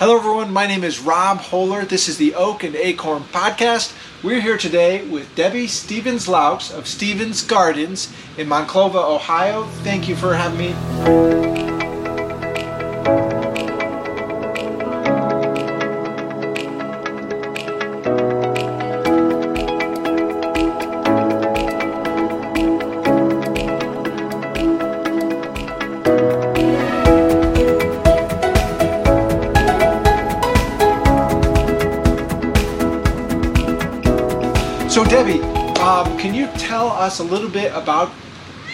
Hello, everyone. My name is Rob Holler. This is the Oak and Acorn podcast. We're here today with Debbie Stevens Laux of Stevens Gardens in Monclova, Ohio. Thank you for having me. Can you tell us a little bit about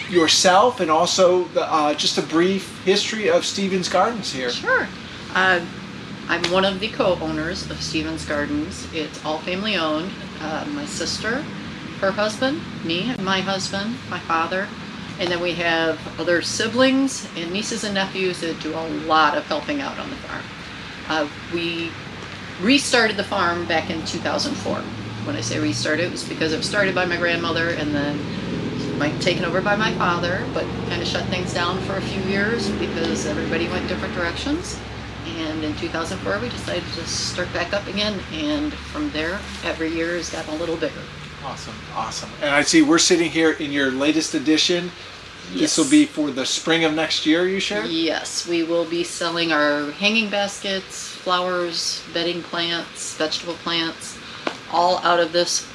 yourself and also the, uh, just a brief history of Stevens Gardens here? Sure. Uh, I'm one of the co-owners of Stevens Gardens. It's all family owned. Uh, my sister, her husband, me my husband, my father, and then we have other siblings and nieces and nephews that do a lot of helping out on the farm. Uh, we restarted the farm back in 2004. When I say restarted, it was because it was started by my grandmother and then my, taken over by my father, but kind of shut things down for a few years because everybody went different directions. And in 2004, we decided to start back up again, and from there, every year has gotten a little bigger. Awesome, awesome. And I see we're sitting here in your latest edition. This will be for the spring of next year, you sure? Yes, we will be selling our hanging baskets, flowers, bedding plants, vegetable plants, all out of this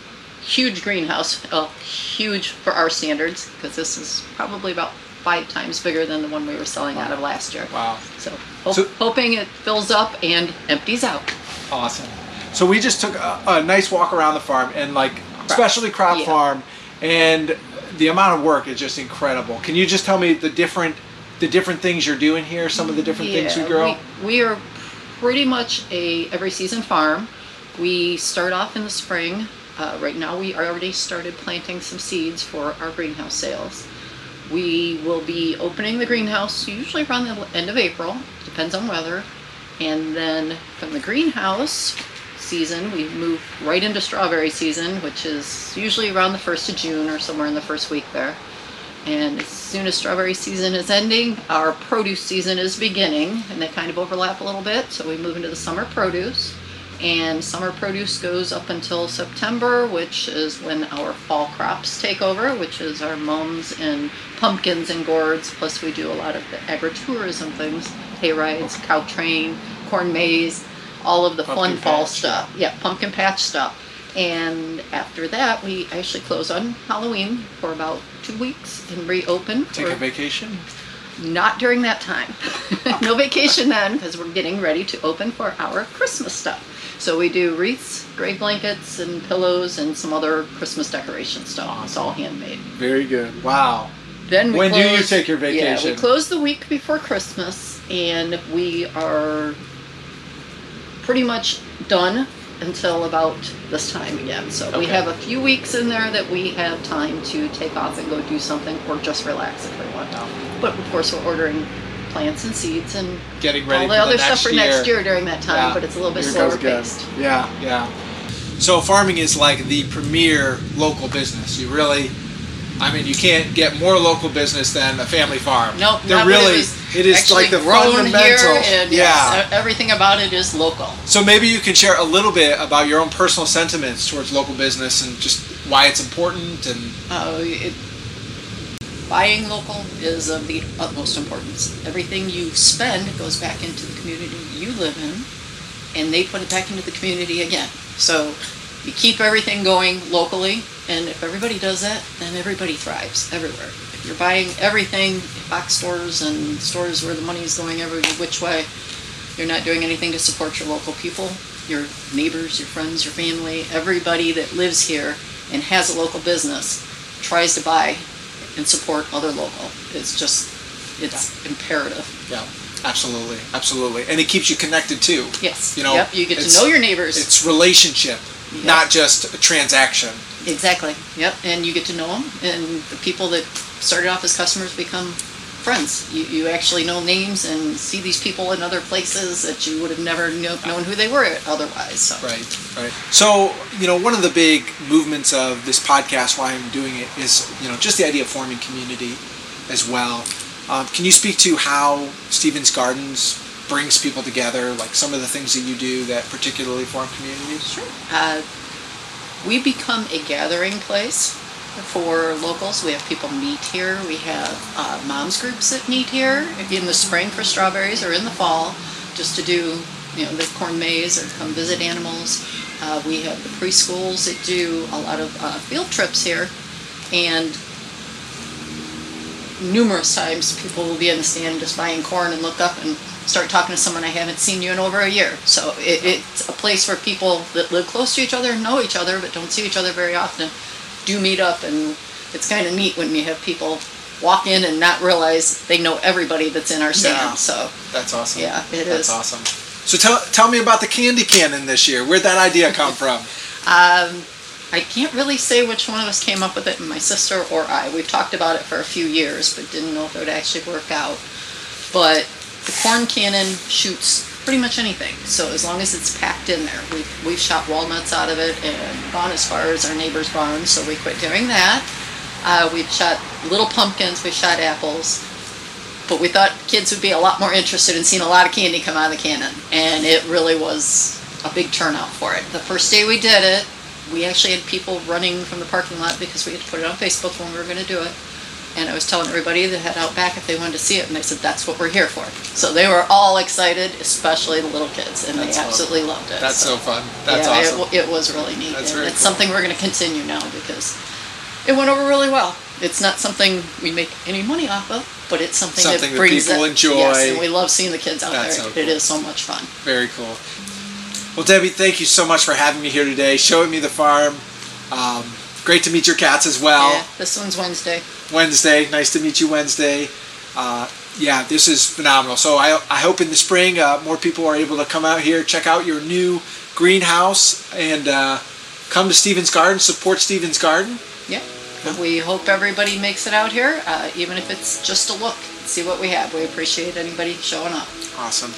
huge greenhouse. Uh, huge for our standards, because this is probably about five times bigger than the one we were selling out of last year. Wow, So, So- hoping it fills up and empties out. awesome. So we just took a, a nice walk around the farm and like specialty crop yeah. farm, and the amount of work is just incredible. Can you just tell me the different the different things you're doing here? Some of the different things you grow. We, we are pretty much a every season farm. We start off in the spring. Uh, right now, we already started planting some seeds for our greenhouse sales. We will be opening the greenhouse usually around the end of April, depends on weather. And then from the greenhouse season, we move right into strawberry season, which is usually around the 1st of June or somewhere in the first week there. And as soon as strawberry season is ending, our produce season is beginning, and they kind of overlap a little bit. So we move into the summer produce, and summer produce goes up until September, which is when our fall crops take over, which is our mums and pumpkins and gourds. Plus, we do a lot of the agritourism things: hay rides, cow train, corn maze, all of the Pumpkin fun fall stuff. Yeah, pumpkin patch stuff. And after that, we actually close on Halloween for about two weeks and reopen. Take for- a vacation. Not during that time. no vacation then, because we're getting ready to open for our Christmas stuff. So we do wreaths, grave blankets, and pillows, and some other Christmas decoration stuff. It's all handmade. Very good. Wow. Then we When do you take your vacation? Yeah, vacation? we close the week before Christmas, and we are pretty much done until about this time again. So we Okay. have a few weeks in there that we have time to take off and go do something, or just relax if we want. to. But of course, we're ordering plants and seeds and Getting ready all the for other the stuff next for year. next year during that time. Yeah. But it's a little bit Here slower goes again. paced. Yeah, yeah. So farming is like the premier local business. You really, I mean, you can't get more local business than a family farm. Nope, They're not really. it was it is like the fundamental. yeah. yes, e- everything about it is local. So maybe you can share a little bit about your own personal sentiments towards local business and just why it's important and Uh, it, buying local is of the utmost importance. Everything you spend goes back into the community you live in, and they put it back into the community again. So you keep everything going locally, and if everybody does that, then everybody thrives everywhere. If you're buying everything, box stores and stores where the money is going every which way, you're not doing anything to support your local people, your neighbors, your friends, your family, everybody that lives here and has a local business tries to buy and support other local. It's just, it's imperative. yeah, absolutely, absolutely, and it keeps you connected too. Yes. You know, Yep. You get to know your neighbors. It's relationship, Yep. not just a transaction. Exactly. Yep. And you get to know them, and the people that started off as customers become friends. You, you actually know names and see these people in other places that you would have never kno- known who they were otherwise. So. Right, right. So, you know, one of the big movements of this podcast, why I'm doing it, is, you know, just the idea of forming community as well. Um, can you speak to how Stevens Gardens brings people together? Like some of the things that you do that particularly form communities? Sure. Uh, we become a gathering place for locals. We have people meet here. We have uh, moms groups that meet here in the spring for strawberries or in the fall just to do, you know, the corn maze or come visit animals. Uh, we have the preschools that do a lot of uh, field trips here. And numerous times people will be in the stand just buying corn and look up and start talking to someone I haven't seen you in over a year. So it, it's a place where people that live close to each other, know each other, but don't see each other very often, do meet up, and it's kind of neat when we have people walk in and not realize they know everybody that's in our stand. Yeah. So That's awesome. Yeah, it That's is. awesome. So tell tell me about the candy cannon this year. Where'd that idea come from? um, I can't really say which one of us came up with it, my sister or I. We've talked about it for a few years, but didn't know if it would actually work out. But the corn cannon shoots pretty much anything. So as long as it's packed in there, we've, we've shot walnuts out of it and gone as far as our neighbor's barn, so we quit doing that. Uh, we've shot little pumpkins, we've shot apples, but we thought kids would be a lot more interested in seeing a lot of candy come out of the cannon, and it really was a big turnout for it. The first day we did it, we actually had people running from the parking lot because we had to put it on Facebook when we were going to do it. And I was telling everybody to head out back if they wanted to see it, and they said that's what we're here for. So they were all excited, especially the little kids, and That's they absolutely loved it. That's so fun. That's yeah, awesome. It, it was really neat. That's and very it's cool. something we're going to continue now because it went over really well. It's not something we make any money off of, but it's something, Something that that brings people it- enjoy. Yes, and we love seeing the kids out That's there. so It cool. is so much fun. Very cool. Well, Debbie, thank you so much for having me here today, showing me the farm. Um, great to meet your cats as well. yeah, this one's Wednesday. Wednesday, nice to meet you Wednesday. Uh, yeah, this is phenomenal. So I, I hope in the spring uh, more people are able to come out here, check out your new greenhouse, and uh, come to Stevens Garden, support Stevens Garden. Yeah. We hope everybody makes it out here, uh, even if it's just a look, see what we have. We appreciate anybody showing up. Awesome.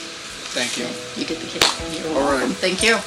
Thank you. You get the. You're All right. welcome. Thank you.